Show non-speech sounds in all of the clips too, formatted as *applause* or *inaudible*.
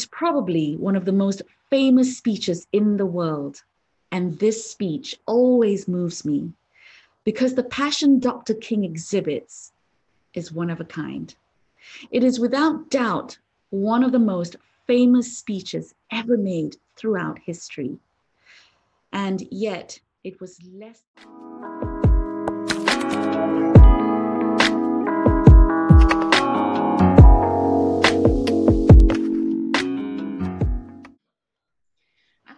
It's probably one of the most famous speeches in the world. And this speech always moves me because the passion Dr. King exhibits is one of a kind. It is without doubt one of the most famous speeches ever made throughout history. And yet, it was less.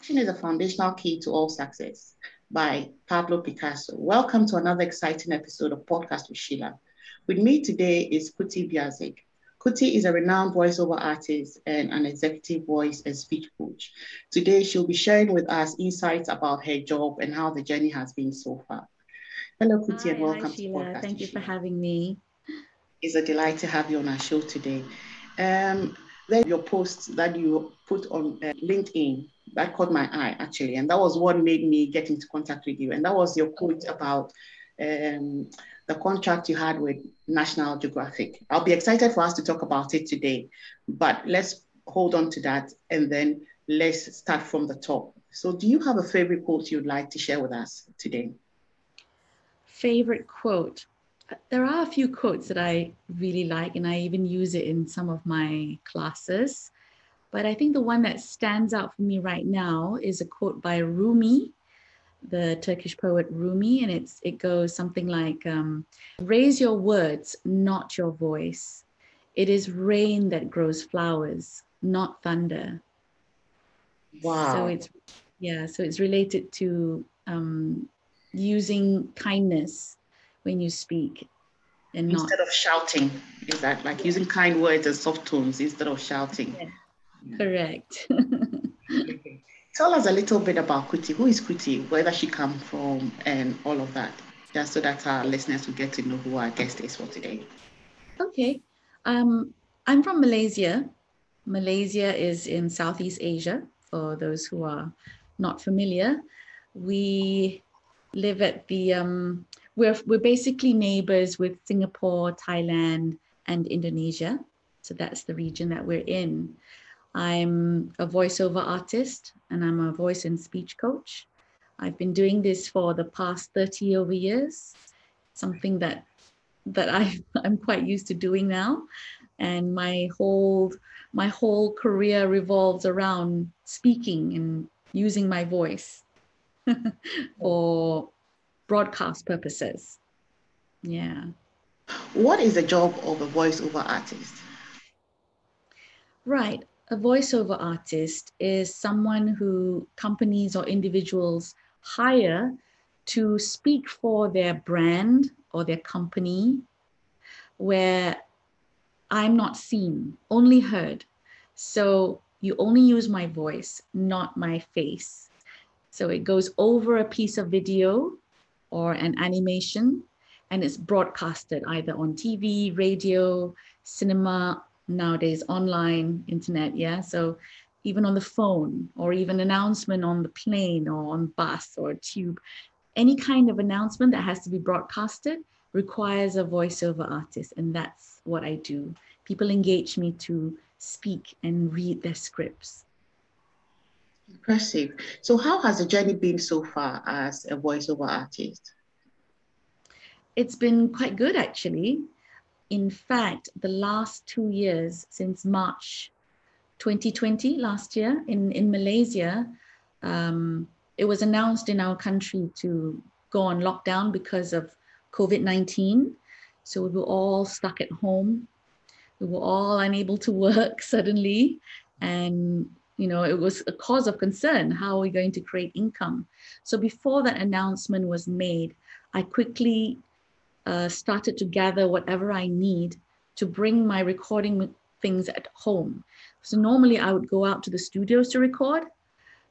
Action is a foundational key to all success by Pablo Picasso. Welcome to another exciting episode of Podcast with Sheila. With me today is Kuti Biazik. Kuti is a renowned voiceover artist and an executive voice and speech coach. Today, she'll be sharing with us insights about her job and how the journey has been so far. Hello, Kuti, hi, and welcome hi, Sheila. to Podcast. Thank you Sheila. for having me. It's a delight to have you on our show today. Um, then your post that you put on uh, LinkedIn that caught my eye actually, and that was what made me get into contact with you. And that was your quote about um, the contract you had with National Geographic. I'll be excited for us to talk about it today, but let's hold on to that and then let's start from the top. So, do you have a favorite quote you'd like to share with us today? Favorite quote. There are a few quotes that I really like, and I even use it in some of my classes. But I think the one that stands out for me right now is a quote by Rumi, the Turkish poet Rumi, and it's it goes something like, um, "Raise your words, not your voice. It is rain that grows flowers, not thunder." Wow. So it's yeah, so it's related to um, using kindness when you speak, and not instead of shouting, is that like using kind words and soft tones instead of shouting? Yeah. Correct. *laughs* Okay. Tell us a little bit about Kuti. Who is Kuti? Where does she come from? And all of that, just so that our listeners will get to know who our guest is for today. okay, um, I'm from Malaysia. Malaysia is in Southeast Asia. For those who are not familiar, we live at the um, we're we're basically neighbors with Singapore, Thailand, and Indonesia. So that's the region that we're in. I'm a voiceover artist and I'm a voice and speech coach. I've been doing this for the past 30 over years, something that that I *laughs* I'm quite used to doing now. And my whole my whole career revolves around speaking and using my voice *laughs* for broadcast purposes. Yeah. What is the job of a voiceover artist? Right. A voiceover artist is someone who companies or individuals hire to speak for their brand or their company where I'm not seen, only heard. So you only use my voice, not my face. So it goes over a piece of video or an animation and it's broadcasted either on TV, radio, cinema, nowadays online, internet, yeah. So even on the phone or even announcement on the plane or on bus or tube, any kind of announcement that has to be broadcasted requires a voiceover artist and that's what I do. People engage me to speak and read their scripts. Impressive. So, how has the journey been so far as a voiceover artist? It's been quite good actually. In fact, the last two years since March 2020, last year in, in Malaysia, um, it was announced in our country to go on lockdown because of COVID 19. So we were all stuck at home. We were all unable to work *laughs* suddenly. And, you know, it was a cause of concern. How are we going to create income? So before that announcement was made, I quickly uh, started to gather whatever I need to bring my recording things at home. So normally I would go out to the studios to record,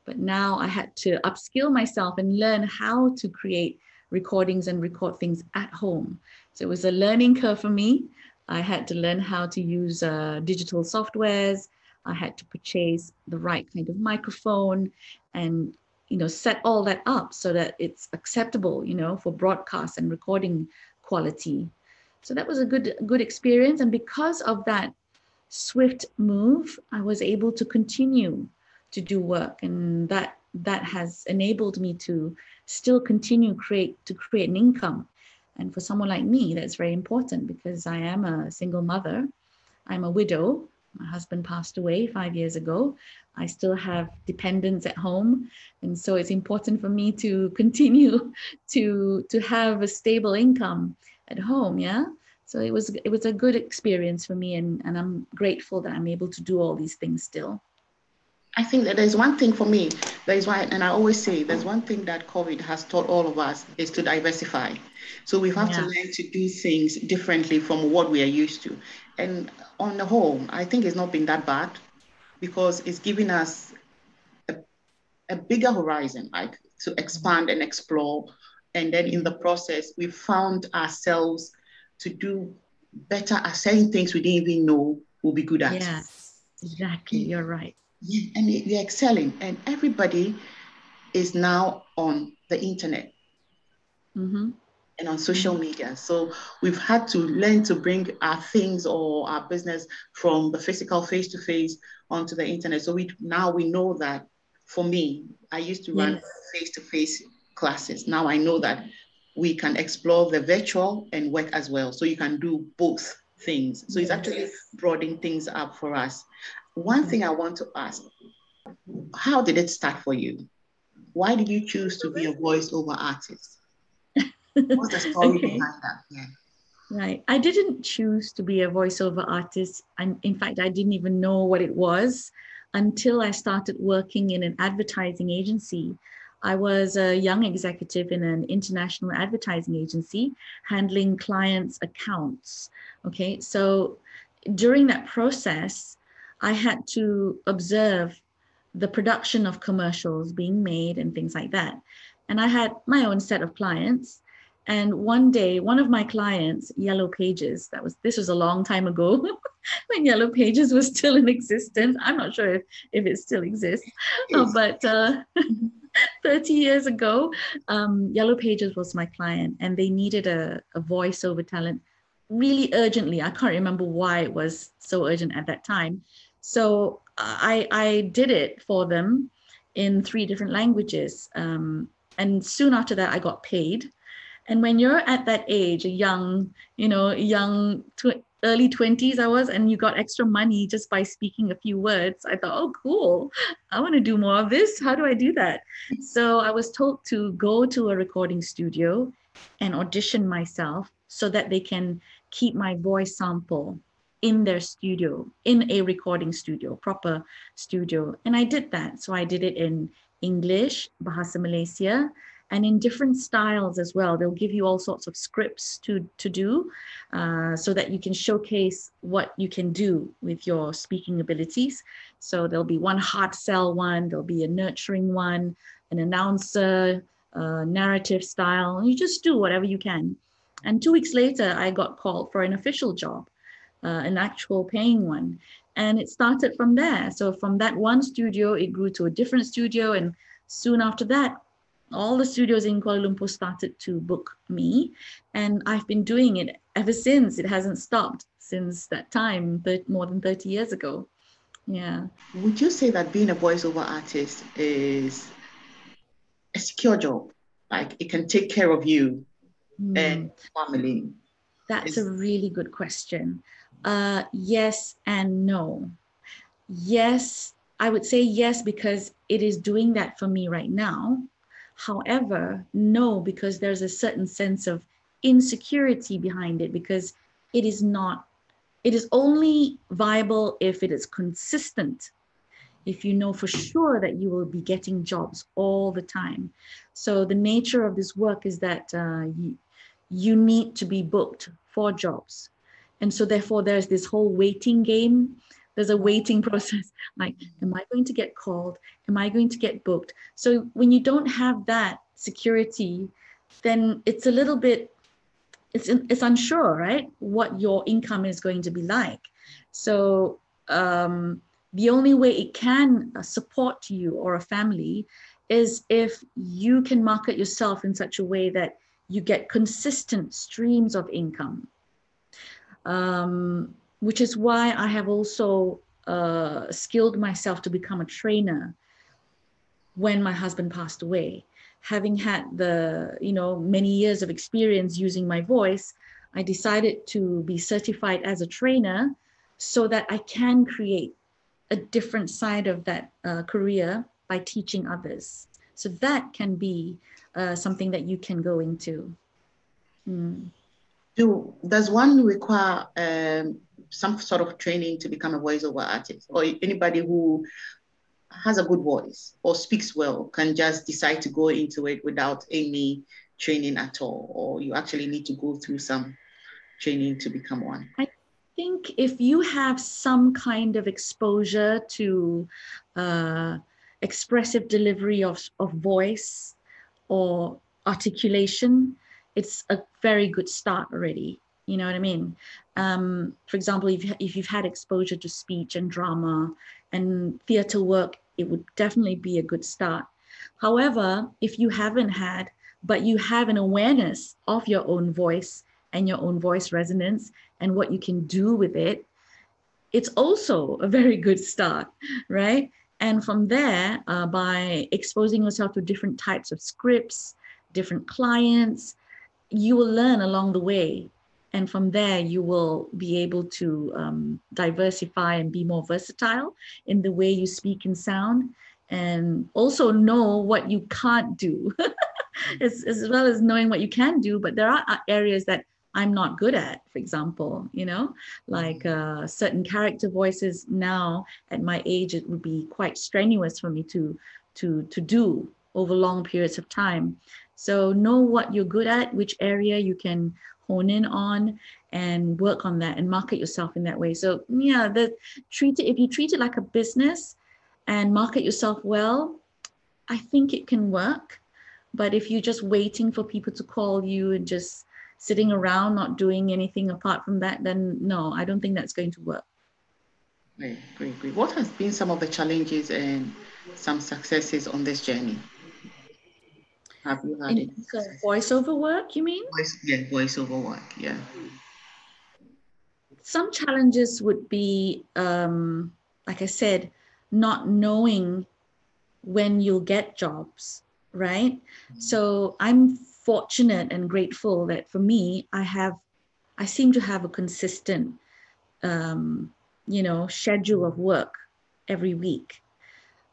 but now I had to upskill myself and learn how to create recordings and record things at home. So it was a learning curve for me. I had to learn how to use uh, digital softwares. I had to purchase the right kind of microphone and you know set all that up so that it's acceptable you know for broadcast and recording quality so that was a good good experience and because of that swift move, I was able to continue to do work, and that that has enabled me to still continue create to create an income. And for someone like me, that's very important because I am a single mother. I'm a widow. My husband passed away five years ago. I still have dependents at home. And so it's important for me to *laughs* continue to, to have a stable income at home. Yeah. So it was it was a good experience for me and, and I'm grateful that I'm able to do all these things still. I think that there's one thing for me, there is one, and I always say there's one thing that COVID has taught all of us is to diversify. So we have yeah. to learn to do things differently from what we are used to. And on the whole, I think it's not been that bad because it's giving us a, a bigger horizon, like to expand and explore. And then in the process, we found ourselves to do better at certain things we didn't even know we'll be good at. Yes, exactly. You're right. Yeah, and you're excelling, and everybody is now on the internet mm-hmm. and on social media. So we've had to learn to bring our things or our business from the physical face to face onto the internet. So we now we know that. For me, I used to run face to face classes. Now I know that we can explore the virtual and work as well. So you can do both things. So it's actually broadening things up for us. One thing I want to ask how did it start for you? Why did you choose to be a voiceover artist? What's the story *laughs* okay. behind that? Yeah. Right. I didn't choose to be a voiceover artist. And in fact, I didn't even know what it was until I started working in an advertising agency. I was a young executive in an international advertising agency handling clients' accounts. Okay. So during that process, I had to observe the production of commercials being made and things like that. And I had my own set of clients. And one day, one of my clients, Yellow Pages, that was this was a long time ago *laughs* when Yellow Pages was still in existence. I'm not sure if, if it still exists, uh, but uh, *laughs* 30 years ago, um, Yellow Pages was my client, and they needed a, a voiceover talent really urgently. I can't remember why it was so urgent at that time. So I, I did it for them in three different languages. Um, and soon after that, I got paid. And when you're at that age, a young, you know, young, tw- early 20s I was, and you got extra money just by speaking a few words, I thought, oh, cool. I want to do more of this. How do I do that? So I was told to go to a recording studio and audition myself so that they can keep my voice sample in their studio, in a recording studio, proper studio. And I did that. So I did it in English, Bahasa Malaysia, and in different styles as well. They'll give you all sorts of scripts to, to do uh, so that you can showcase what you can do with your speaking abilities. So there'll be one hard sell one, there'll be a nurturing one, an announcer, narrative style. You just do whatever you can. And two weeks later, I got called for an official job uh, an actual paying one. And it started from there. So from that one studio, it grew to a different studio. And soon after that, all the studios in Kuala Lumpur started to book me. And I've been doing it ever since. It hasn't stopped since that time, but more than 30 years ago. Yeah. Would you say that being a voiceover artist is a secure job? Like it can take care of you mm. and family? That's a really good question uh, yes and no. Yes, I would say yes because it is doing that for me right now. However, no, because there's a certain sense of insecurity behind it because it is not, it is only viable if it is consistent. If you know for sure that you will be getting jobs all the time. So, the nature of this work is that uh, you, you need to be booked for jobs and so therefore there's this whole waiting game. There's a waiting *laughs* process. Like, am I going to get called? Am I going to get booked? So when you don't have that security, then it's a little bit it's it's unsure, right? What your income is going to be like. So um, the only way it can uh, support you or a family is if you can market yourself in such a way that you get consistent streams of income um, which is why I have also uh, skilled myself to become a trainer when my husband passed away. Having had the, you know, many years of experience using my voice, I decided to be certified as a trainer so that I can create a different side of that uh, career by teaching others. So that can be uh, something that you can go into. Mm. Do does one require um, some sort of training to become a voiceover artist, or anybody who has a good voice or speaks well can just decide to go into it without any training at all, or you actually need to go through some training to become one? I think if you have some kind of exposure to uh, expressive delivery of, of voice or articulation, it's a very good start already. You know what I mean? Um, for example, if, if you've had exposure to speech and drama and theater work, it would definitely be a good start. However, if you haven't had, but you have an awareness of your own voice and your own voice resonance and what you can do with it, it's also a very good start, right? And from there, uh, by exposing yourself to different types of scripts, different clients, you will learn along the way. And from there, you will be able to um, diversify and be more versatile in the way you speak and sound, and also know what you can't do, *laughs* as, as well as knowing what you can do. But there are uh, areas that I'm not good at, for example, you know, like uh, certain character voices now at my age, it would be quite strenuous for me to, to, to do over long periods of time. So know what you're good at, which area you can hone in on and work on that and market yourself in that way. So yeah, the treat it, if you treat it like a business and market yourself well, I think it can work. But if you're just waiting for people to call you and just sitting around not doing anything apart from that, then no, I don't think that's going to work. Great, great, great. What has been some of the challenges and some successes on this journey? Have you had In voiceover work, you mean? Voice, yeah, voiceover work, yeah. Some challenges would be, um, like I said, not knowing when you'll get jobs, right? Mm-hmm. So I'm fortunate and grateful that for me, I have, I seem to have a consistent, um, you know, schedule of work every week.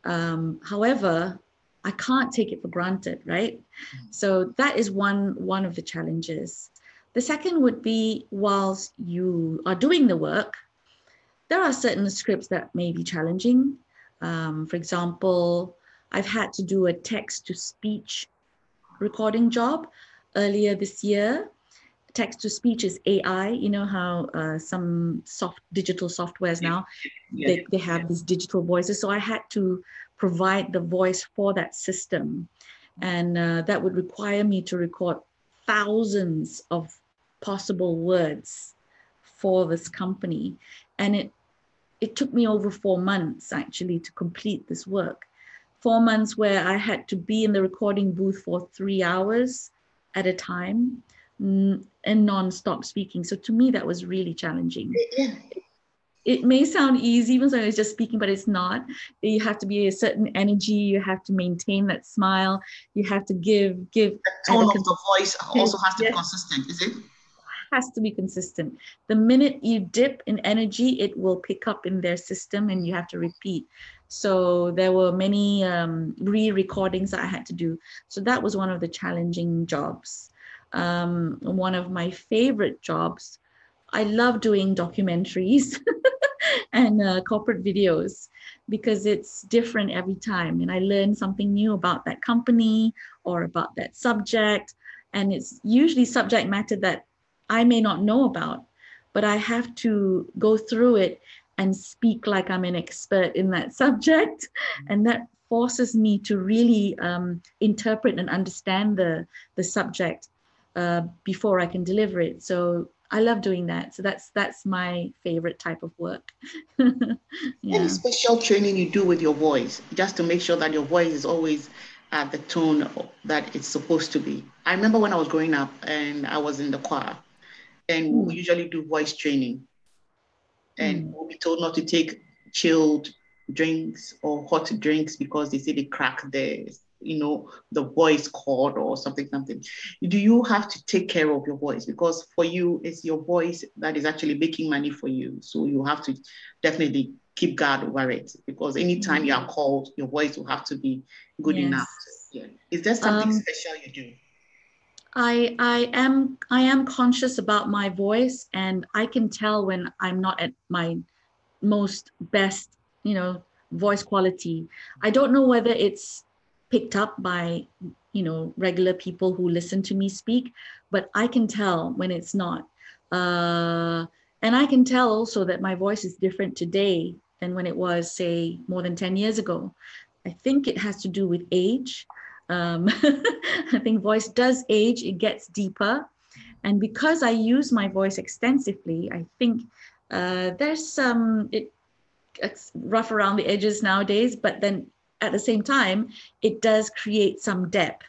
Um, however, I can't take it for granted, right? So that is one one of the challenges. The second would be whilst you are doing the work, there are certain scripts that may be challenging. Um, for example, I've had to do a text to speech recording job earlier this year. Text to speech is AI. You know how uh, some soft digital softwares now yeah. they, they have these digital voices. So I had to provide the voice for that system, and uh, that would require me to record thousands of possible words for this company, and it it took me over four months actually to complete this work four months where I had to be in the recording booth for three hours at a time and non-stop speaking. So to me, that was really challenging. It may sound easy even though it's just speaking, but it's not. You have to be a certain energy. You have to maintain that smile. You have to give, give. The tone of the voice also has to yes. be consistent, is it? has to be consistent. The minute you dip in energy, it will pick up in their system and you have to repeat. So there were many um, re-recordings that I had to do. So that was one of the challenging jobs. Um, one of my favorite jobs. I love doing documentaries *laughs* and uh, corporate videos because it's different every time. And I learn something new about that company or about that subject. And it's usually subject matter that I may not know about, but I have to go through it and speak like I'm an expert in that *laughs* subject. And that forces me to really um, interpret and understand the, the subject uh, before I can deliver it. So I love doing that. So that's that's my favorite type of work. *laughs* yeah. Any special training you do with your voice, just to make sure that your voice is always at the tone that it's supposed to be. I remember when I was growing up and I was in the choir, and we hmm. usually do voice training and mm. we'll be told not to take chilled drinks or hot drinks because they say they crack the you know the voice cord or something something. Do you have to take care of your voice? Because for you it's your voice that is actually making money for you. So you have to definitely keep guard over it. Because anytime you are mm-hmm. called your voice will have to be good yes. enough. Yeah. Is there something um, special you do? I I am I am conscious about my voice and I can tell when I'm not at my most best, you know, voice quality. I don't know whether it's picked up by you know regular people who listen to me speak but i can tell when it's not. Uh, and i can tell also that my voice is different today than when it was say more than 10 years ago. I think it has to do with age. Um, *laughs* i think voice does age it gets deeper. And because i use my voice extensively i think uh, there's some it, it's rough around the edges nowadays but then at the same time, it does create some depth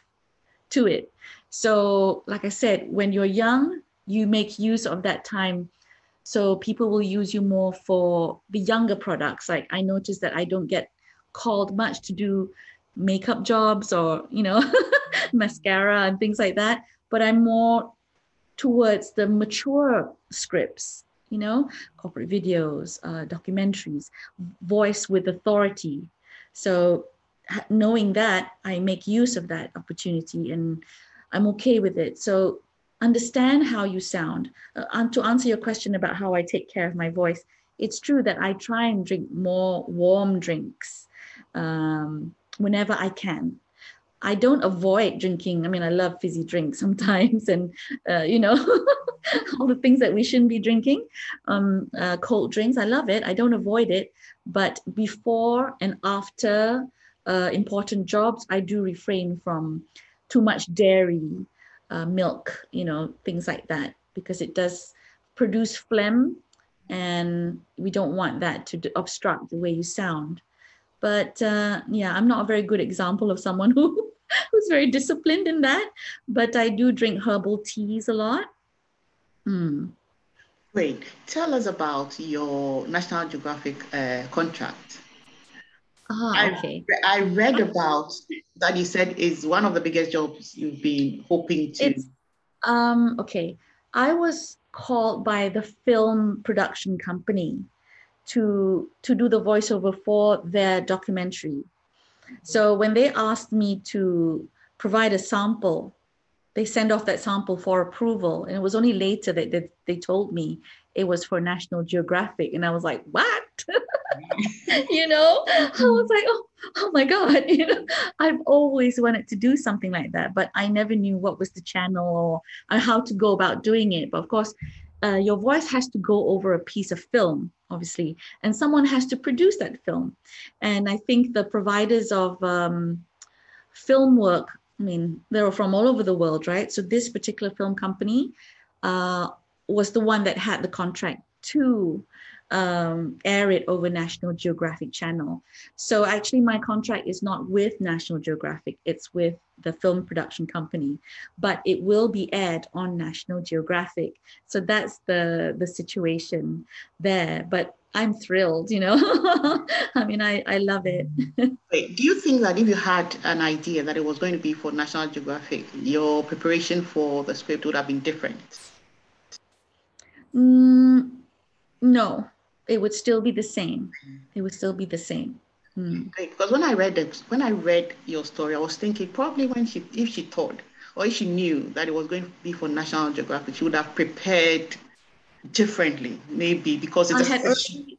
to it. So, like I said, when you're young, you make use of that time. So, people will use you more for the younger products. Like, I noticed that I don't get called much to do makeup jobs or, you know, *laughs* mascara and things like that. But I'm more towards the mature scripts, you know, corporate videos, uh, documentaries, voice with authority, so knowing that, I make use of that opportunity and I'm okay with it. So understand how you sound. Uh, and to answer your question about how I take care of my voice, it's true that I try and drink more warm drinks um, whenever I can. I don't avoid drinking. I mean, I love fizzy drinks sometimes, *laughs* and uh, you know, *laughs* *laughs* all the things that we shouldn't be drinking. Um, uh, cold drinks, I love it. I don't avoid it, but before and after uh, important jobs, I do refrain from too much dairy, uh, milk, you know, things like that, because it does produce phlegm and we don't want that to obstruct the way you sound. But uh, yeah, I'm not a very good example of someone *laughs* who who's very disciplined in that, but I do drink herbal teas a lot. Mm. Great. Tell us about your National Geographic uh, contract. Ah, okay. I, I read about that you said is one of the biggest jobs you've been hoping to. It's, um, okay. I was called by the film production company to to do the voiceover for their documentary. So when they asked me to provide a sample they send off that sample for approval. And it was only later that, that they told me it was for National Geographic. And I was like, what? *laughs* you know, I was like, oh, oh my God. *laughs* You know, I've always wanted to do something like that, but I never knew what was the channel or, or how to go about doing it. But of course, uh, your voice has to go over a piece of film, obviously, and someone has to produce that film. And I think the providers of um, film work I mean, they were from all over the world, right? So this particular film company uh, was the one that had the contract to um, air it over National Geographic Channel. So actually, my contract is not with National Geographic; it's with the film production company, but it will be aired on National Geographic. So that's the the situation there. But I'm thrilled, you know. *laughs* I mean, I, I love it. *laughs* Wait, do you think that if you had an idea that it was going to be for National Geographic, your preparation for the script would have been different? Mm, no, it would still be the same. It would still be the same. Mm. Because when I read it, when I read your story, I was thinking probably when she, if she thought or if she knew that it was going to be for National Geographic, she would have prepared differently, maybe because it's I had, already,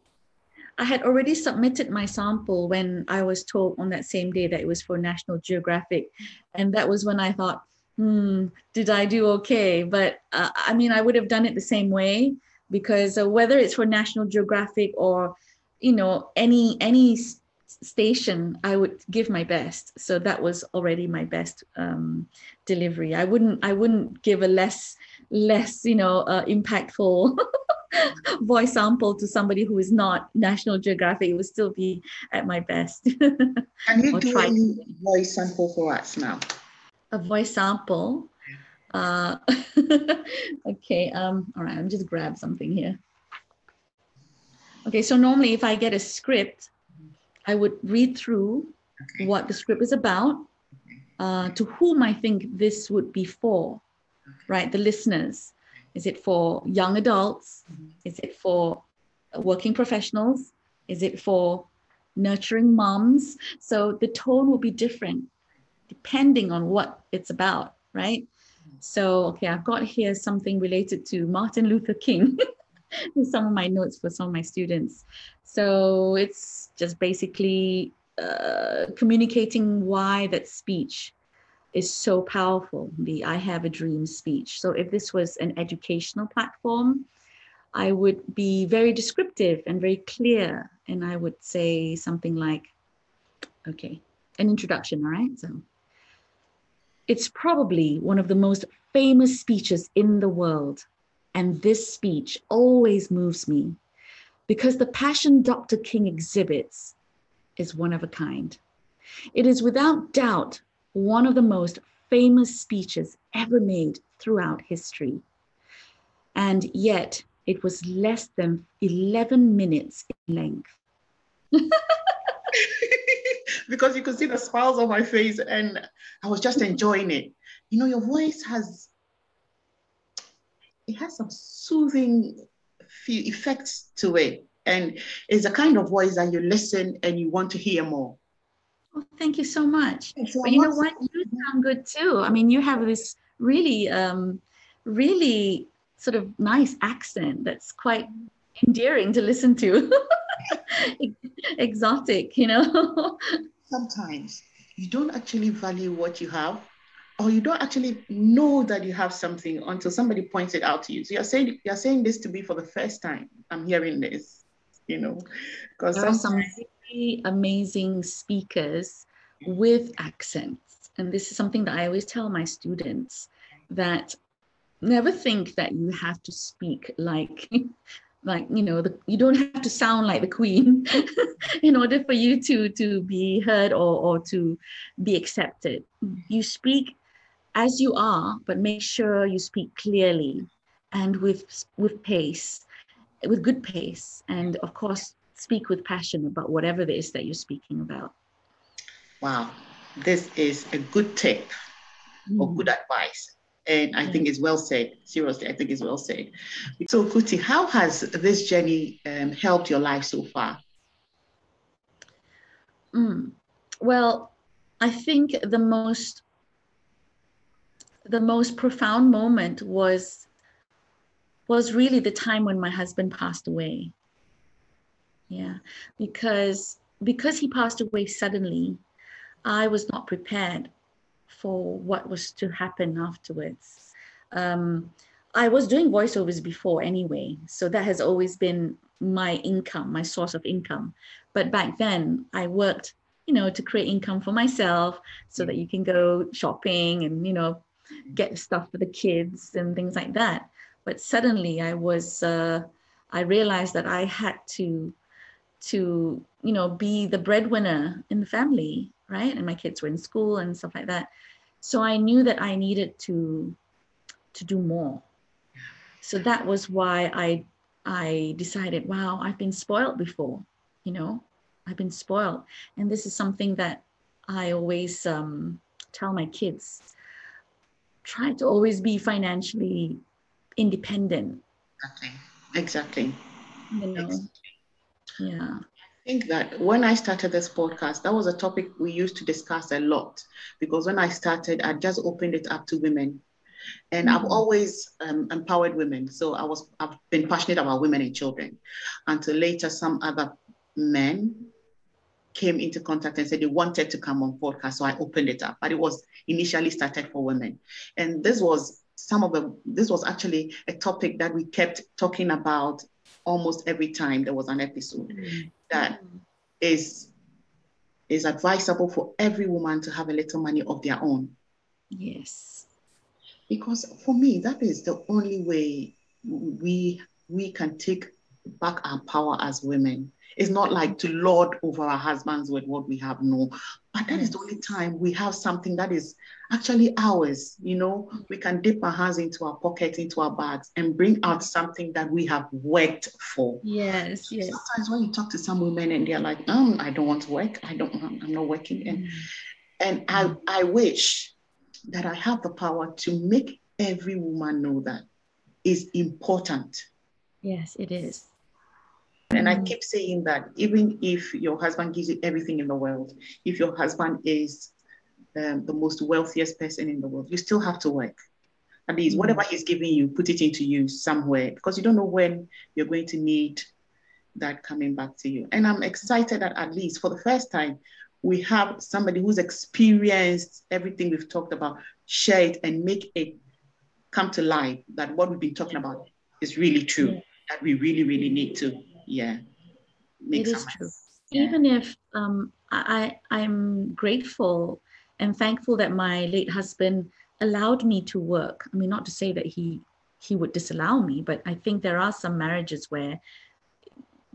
I had already submitted my sample when I was told on that same day that it was for National Geographic. And that was when I thought, hmm, did I do okay? But uh, I mean, I would have done it the same way because uh, whether it's for National Geographic or, you know, any, any station i would give my best so that was already my best um, delivery i wouldn't i wouldn't give a less less, you know, uh, impactful *laughs* voice sample to somebody who is not National Geographic, it would still be at my best. Can you *laughs* do any voice sample for us now? A voice sample. Uh, *laughs* okay. Um. All right. I'm just grab something here. Okay, so normally if I get a script, I would read through Okay. what the script is about, uh, to whom I think this would be for, right? The listeners. Is it for young adults? Is it for working professionals? Is it for nurturing moms? So the tone will be different depending on what it's about, right? So, okay, I've got here something related to Martin Luther King. *laughs* Some of my notes for some of my students. So it's just basically uh, communicating why that speech is so powerful, the I Have a Dream speech. So if this was an educational platform, I would be very descriptive and very clear. And I would say something like, okay, an introduction, all right? So it's probably one of the most famous speeches in the world. And this speech always moves me because the passion Dr. King exhibits is one of a kind. It is without doubt one of the most famous speeches ever made throughout history. And yet it was less than 11 minutes in length. *laughs* because you could see the smiles on my face and I was just enjoying it. You know, your voice has it has some soothing few effects to it. And it's a kind of voice that you listen and you want to hear more. Oh, thank you so much. So But you know what? You sound good too. I mean, you have this really, um, really sort of nice accent that's quite endearing to listen to. *laughs* *laughs* Exotic, you know. *laughs* Sometimes you don't actually value what you have, or you don't actually know that you have something until somebody points it out to you. So you're saying you're saying this to me for the first time. I'm hearing this, you know, because there are some really amazing speakers with accents. And this is something that I always tell my students that never think that you have to speak like *laughs* like you know the, you don't have to sound like the queen *laughs* in order for you to to be heard or or to be accepted. Mm-hmm. You speak as you are but make sure you speak clearly and with with pace with good pace. And of course speak with passion about whatever it is that you're speaking about. Wow. This is a good tip or mm. good advice and I think it's well said. Seriously, I think it's well said. So, Kuti, how has this journey um, helped your life so far? Mm. Well, I think the most the most profound moment was was really the time when my husband passed away. Yeah, because because he passed away suddenly, I was not prepared for what was to happen afterwards. Um, I was doing voiceovers before anyway, so that has always been my income, my source of income. But back then, I worked, you know, to create income for myself so that you can go shopping and, you know, get stuff for the kids and things like that. But suddenly, I was, uh, I realized that I had to, to, you know, be the breadwinner in the family, right? And my kids were in school and stuff like that. So I knew that I needed to to do more. So that was why I I decided, wow, I've been spoiled before, you know, I've been spoiled. And this is something that I always um, tell my kids try to always be financially independent. Exactly. Exactly. You know, yeah. I think that when I started this podcast, that was a topic we used to discuss a lot because when I started, I just opened it up to women. And mm-hmm. I've always um, empowered women. So I was I've been passionate about women and children until later some other men came into contact and said they wanted to come on podcast. So I opened it up. But it was initially started for women. And this was some of the this was actually a topic that we kept talking about almost every time there was an episode. Mm-hmm that is is advisable for every woman to have a little money of their own. Yes. Because for me, that is the only way we we can take back our power as women. It's not like to lord over our husbands with what we have, no, but that is the only time we have something that is actually ours. You know, we can dip our hands into our pockets, into our bags, and bring out something that we have worked for. Yes, yes. Sometimes when you talk to some women and they're like, um, I don't want to work, I don't, I'm not working, and mm. and I I wish that I have the power to make every woman know that is important. Yes, it is. And I mm. keep saying that even if your husband gives you everything in the world, if your husband is um, the most wealthiest person in the world, you still have to work. At least mm. whatever he's giving you, put it into use somewhere because you don't know when you're going to need that coming back to you. And I'm excited that at least for the first time, we have somebody who's experienced everything we've talked about, share it and make it come to life that what we've been talking about is really true, that we really, really need to yeah it is true yeah. even if um, I, I'm grateful and thankful that my late husband allowed me to work. I mean, not to say that he he would disallow me, but I think there are some marriages where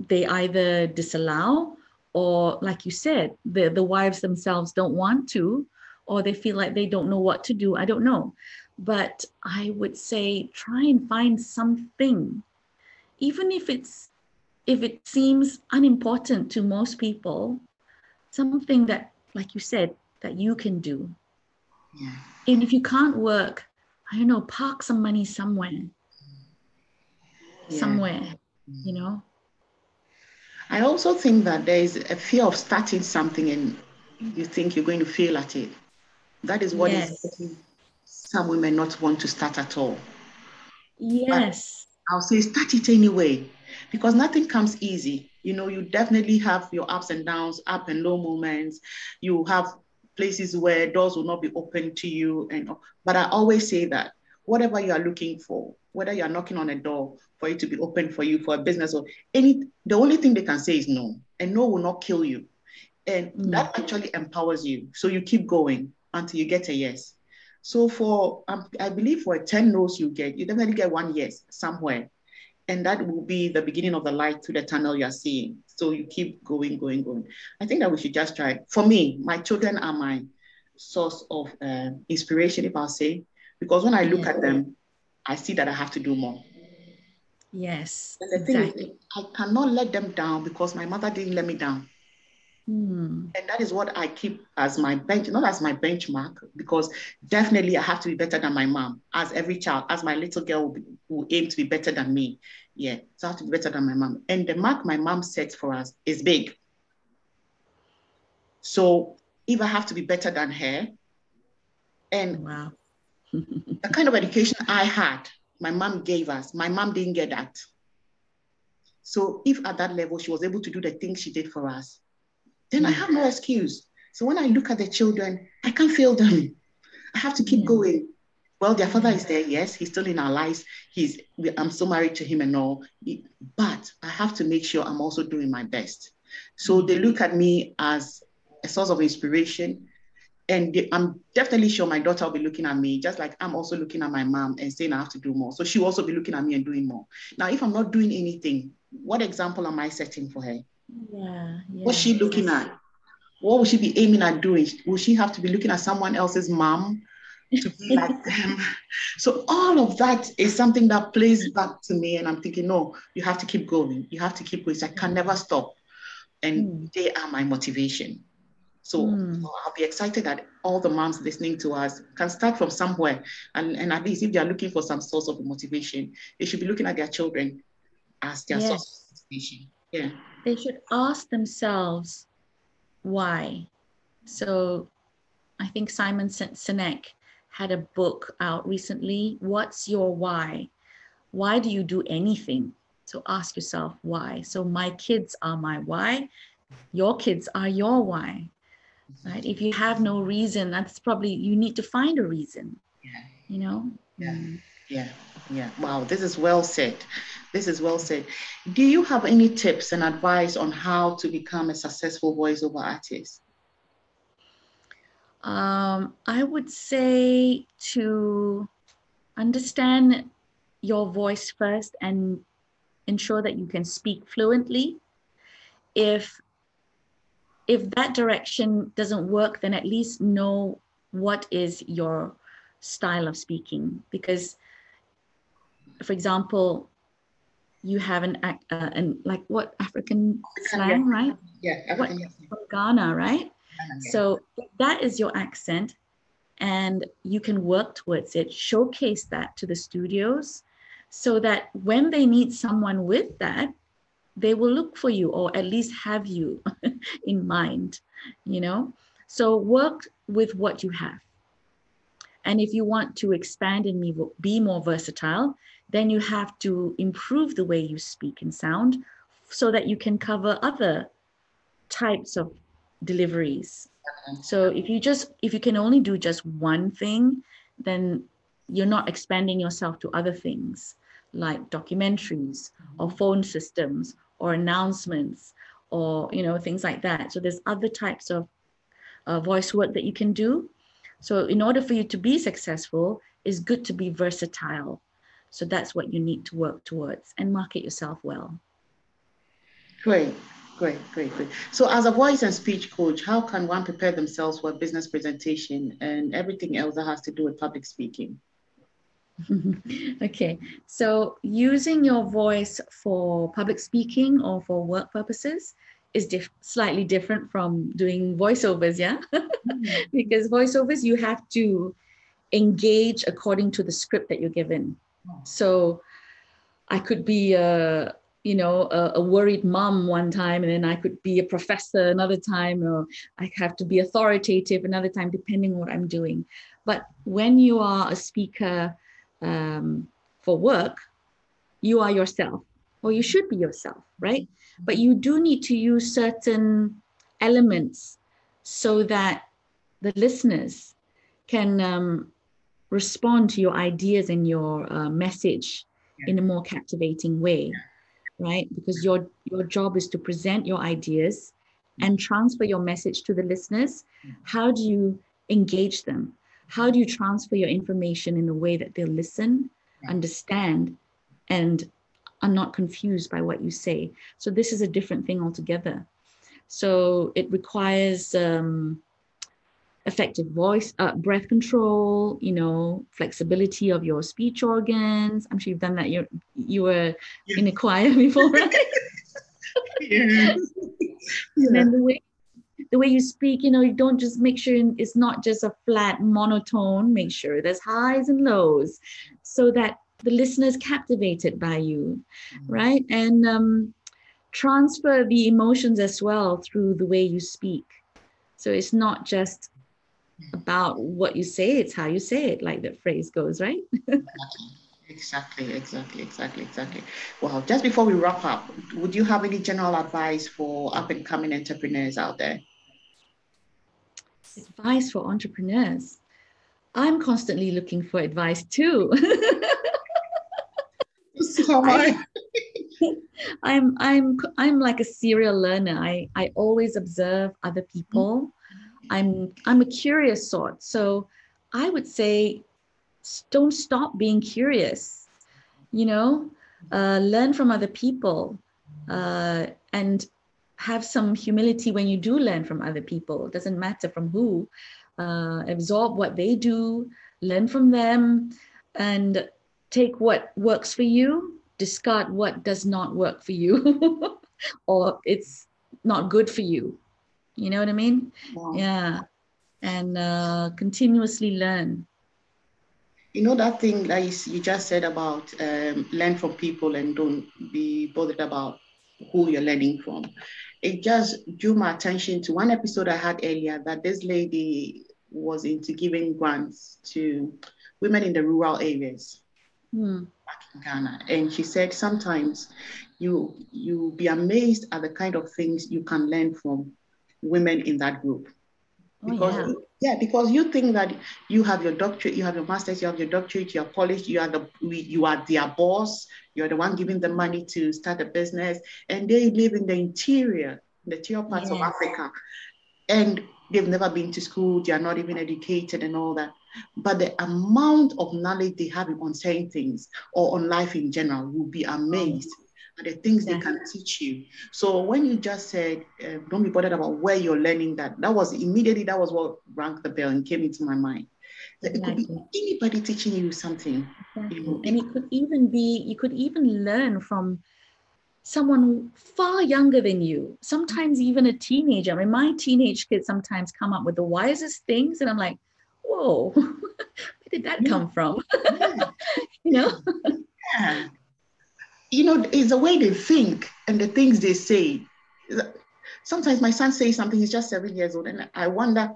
they either disallow or, like you said, the the wives themselves don't want to, or they feel like they don't know what to do. I don't know, but I would say try and find something, even if it's if it seems unimportant to most people, something that, like you said, that you can do. Yeah. And if you can't work, I don't know, park some money somewhere. Yeah. Somewhere, you know. I also think that there is a fear of starting something and you think you're going to fail at it. That is what yes. is some women not want to start at all. Yes. But I'll say start it anyway because nothing comes easy. You know, you definitely have your ups and downs, up and low moments. You have places where doors will not be open to you. And but I always say that whatever you are looking for, whether you are knocking on a door for it to be open for you for a business or any, the only thing they can say is no, and no will not kill you, and mm. that actually empowers you. So you keep going until you get a yes. So for um, I believe for 10 no's you get, you definitely get one yes somewhere and that will be the beginning of the light to the tunnel you're seeing. So you keep going, going, going. I think that we should just try. For me, my children are my source of uh, inspiration, if I'll say, because when I look yeah. at them, I see that I have to do more. Yes. Exactly. is, I cannot let them down because my mother didn't let me down. Hmm. And that is what I keep as my bench, not as my benchmark, because definitely I have to be better than my mom, as every child, as my little girl will, will aim to be better than me. Yeah, so I have to be better than my mom. And the mark my mom sets for us is big. So if I have to be better than her, and wow. *laughs* the kind of education I had, my mom gave us, my mom didn't get that. So if at that level she was able to do the things she did for us, then I have no excuse. So when I look at the children, I can't fail them. I have to keep mm. going. Well, their father is there. Yes, he's still in our lives. He's I'm still married to him and all. But I have to make sure I'm also doing my best. So they look at me as a source of inspiration. And they, I'm definitely sure my daughter will be looking at me, just like I'm also looking at my mom and saying I have to do more. So she'll also be looking at me and doing more. Now, if I'm not doing anything, what example am I setting for her? Yeah, yeah. What's she looking at? What will she be aiming at doing? Will she have to be looking at someone else's mom to be like *laughs* them? So all of that is something that plays back to me, and I'm thinking, no, you have to keep going. You have to keep going. I can never stop, and mm. they are my motivation. So, mm. I'll be excited that all the moms listening to us can start from somewhere, and, and at least if they are looking for some source of motivation, they should be looking at their children as their yes. source of motivation. Yeah they should ask themselves why. So I think Simon Sinek had a book out recently. What's your why? Why do you do anything? So ask yourself why. So my kids are my why. Your kids are your why. Right? If you have no reason, that's probably you need to find a reason. Yeah. You know? Yeah. Mm. Yeah. Yeah. Wow. This is well said. This is well said. Do you have any tips and advice on how to become a successful voiceover artist? Um, I would say to understand your voice first and ensure that you can speak fluently. If if that direction doesn't work, then at least know what is your style of speaking. Because, for example, you have an, uh, an like what African slang, yeah. right? Yeah, African, yes. From Ghana, right? Yeah. So that is your accent, and you can work towards it. Showcase that to the studios, so that when they need someone with that, they will look for you or at least have you *laughs* in mind. You know, so work with what you have. And if you want to expand and be more versatile, then you have to improve the way you speak and sound so that you can cover other types of deliveries. So if you just if you can only do just one thing, then you're not expanding yourself to other things like documentaries or phone systems or announcements or you know things like that. So there's other types of uh, voice work that you can do. So in order for you to be successful, it's good to be versatile so that's what you need to work towards and market yourself well. Great, great, great, great. So, as a voice and speech coach, how can one prepare themselves for a business presentation and everything else that has to do with public speaking? *laughs* okay, so using your voice for public speaking or for work purposes is diff- slightly different from doing voiceovers, yeah? mm-hmm. *laughs* because voiceovers, you have to engage according to the script that you're given. So I could be a, you know, a, a, worried mom one time, and then I could be a professor another time, or I have to be authoritative another time, depending on what I'm doing. But when you are a speaker um, for work, you are yourself, or you should be yourself, right? But you do need to use certain elements so that the listeners can um, respond to your ideas and your uh, message yeah. in a more captivating way right? Because your your job is to present your ideas and transfer your message to the listeners. How do you engage them? How do you transfer your information in a way that they'll listen understand and are not confused by what you say? So this is a different thing altogether. So it requires um, effective voice, uh, breath control, you know, flexibility of your speech organs. I'm sure you've done that. You you were yeah. in a choir *laughs* before, right? yeah. And then the way the way you speak, you know, you don't just make sure it's not just a flat monotone. Make sure there's highs and lows, so that the listener is captivated by you, mm-hmm. right? And um, transfer the emotions as well through the way you speak. So it's not just about what you say, it's how you say it, like the phrase goes, right? *laughs* exactly, exactly, exactly, exactly. Well, just before we wrap up, would you have any general advice for up and coming entrepreneurs out there? Advice for entrepreneurs. I'm constantly looking for advice too. *laughs* so am I. *laughs* I'm I'm I'm like a serial learner. I I always observe other people. I'm I'm a curious sort. So I would say don't stop being curious. You know, uh, learn from other people uh, and have some humility when you do learn from other people. It doesn't matter from who. Uh, absorb what they do, learn from them, and take what works for you, discard what does not work for you, *laughs* or it's not good for you. You know what I mean? Wow. Yeah. And uh, continuously learn. You know that thing that you just said about um, learn from people and don't be bothered about who you're learning from. It just drew my attention to one episode I had earlier that this lady was into giving grants to women in the rural areas hmm. back in Ghana. And she said sometimes you you be amazed at the kind of things you can learn from women in that group. Oh, because yeah. yeah. because you think that you have your doctorate, you have your master's, you have your doctorate, you're polished, you are the you are their boss, you're the one giving the money to start a business, and they live in the interior, the interior parts yes. of Africa, and they've never been to school, they are not even educated and all that. But the amount of knowledge they have on certain things or on life in general, you'll be amazed. Are the things yeah. they can teach you. So when you just said, uh, don't be bothered about where you're learning that, that was immediately, that was what rang the bell and came into my mind. Exactly. It could be anybody teaching you something. Exactly. You know, and it could even be, you could even learn from someone far younger than you, sometimes even a teenager. I mean, my teenage kids sometimes come up with the wisest things, and I'm like, whoa, *laughs* where did that come from? *laughs* you know? Yeah. You know, it's the way they think and the things they say. Sometimes my son says something, he's just seven years old, and I wonder,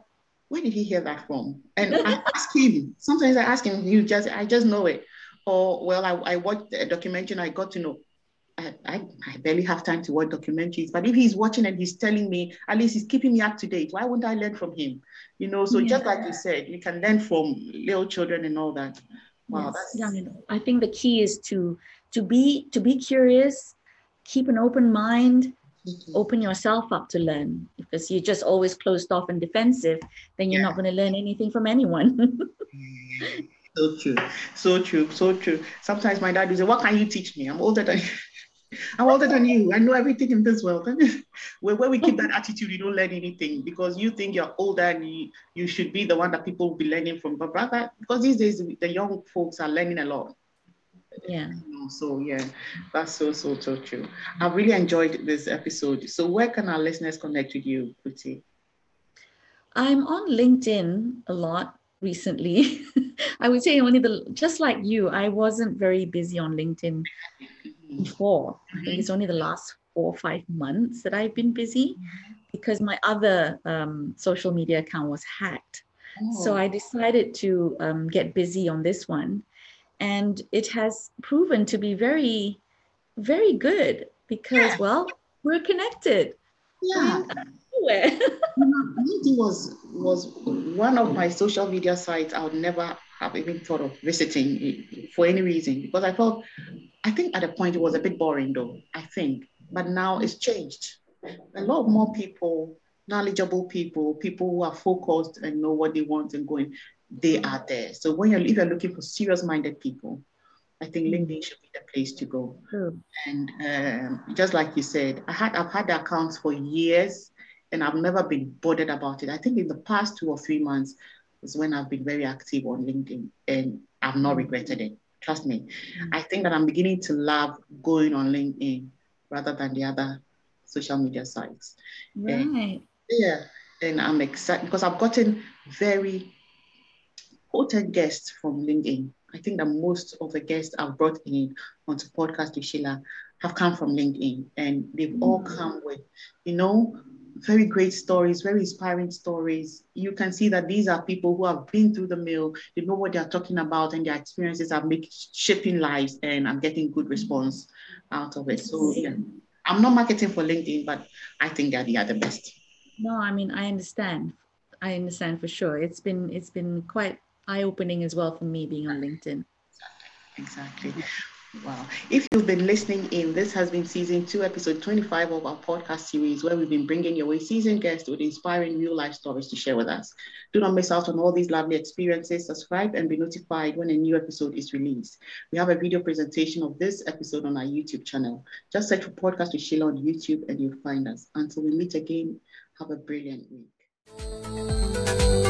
where did he hear that from? And I *laughs* ask him, sometimes I ask him, you just, I just know it. Or, well, I, I watched a documentary and I got to know I, I, barely have time to watch documentaries, but if he's watching and he's telling me, at least he's keeping me up to date. Why wouldn't I learn from him? You know, so yeah. just like you said, you can learn from little children and all that. Wow, yes. yeah, you know, I think the key is to to be to be curious, keep an open mind, mm-hmm. open yourself up to learn. Because you're just always closed off and defensive, then you're yeah. not going to learn anything from anyone. *laughs* so true, so true, so true. Sometimes my dad will say, "What can you teach me? I'm older than you." *laughs* I'm older than you. I know everything in this world. *laughs* where, where we keep that attitude, you don't learn anything because you think you're older and you, you should be the one that people will be learning from. But rather, because these days the young folks are learning a lot. Yeah. So yeah, that's so so so true. I've really enjoyed this episode. So where can our listeners connect with you, Kuti? I'm on LinkedIn a lot recently. *laughs* I would say only the just like you, I wasn't very busy on LinkedIn before. I think mm-hmm. it's only the last four or five months that I've been busy mm-hmm. because my other um, social media account was hacked. Oh. So I decided to um, get busy on this one. And it has proven to be very, very good because, yeah. well, we're connected. Yeah. LinkedIn *laughs* was was one of my social media sites I would never have even thought of visiting for any reason because I felt I think at a point it was a bit boring though, I think. But now it's changed. A lot more people, knowledgeable people, people who are focused and know what they want and going, they are there. So when you're if you're looking for serious-minded people, I think LinkedIn should be the place to go. And um, just like you said, I had I've had the accounts for years and I've never been bothered about it. I think in the past two or three months is when I've been very active on LinkedIn and I've not regretted it. Trust me. Mm-hmm. I think that I'm beginning to love going on LinkedIn rather than the other social media sites. Right. And, yeah. And I'm excited because I've gotten very potent guests from LinkedIn. I think that most of the guests I've brought in onto podcast with Sheila have come from LinkedIn and they've mm. all come with, you know, very great stories, very inspiring stories. You can see that these are people who have been through the mill, they know what they're talking about, and their experiences are making shaping lives, and I'm getting good response out of it. So yeah, I'm not marketing for LinkedIn, but I think that they're the best. No, I mean I understand. I understand for sure. It's been it's been quite eye-opening as well for me being on LinkedIn. Exactly. exactly. Wow. If you've been listening in, this has been season two, episode 25 of our podcast series, where we've been bringing your way seasoned guests with inspiring real life stories to share with us. Do not miss out on all these lovely experiences. Subscribe and be notified when a new episode is released. We have a video presentation of this episode on our YouTube channel. Just search for Podcast with Sheila on YouTube and you'll find us. Until we meet again, have a brilliant week.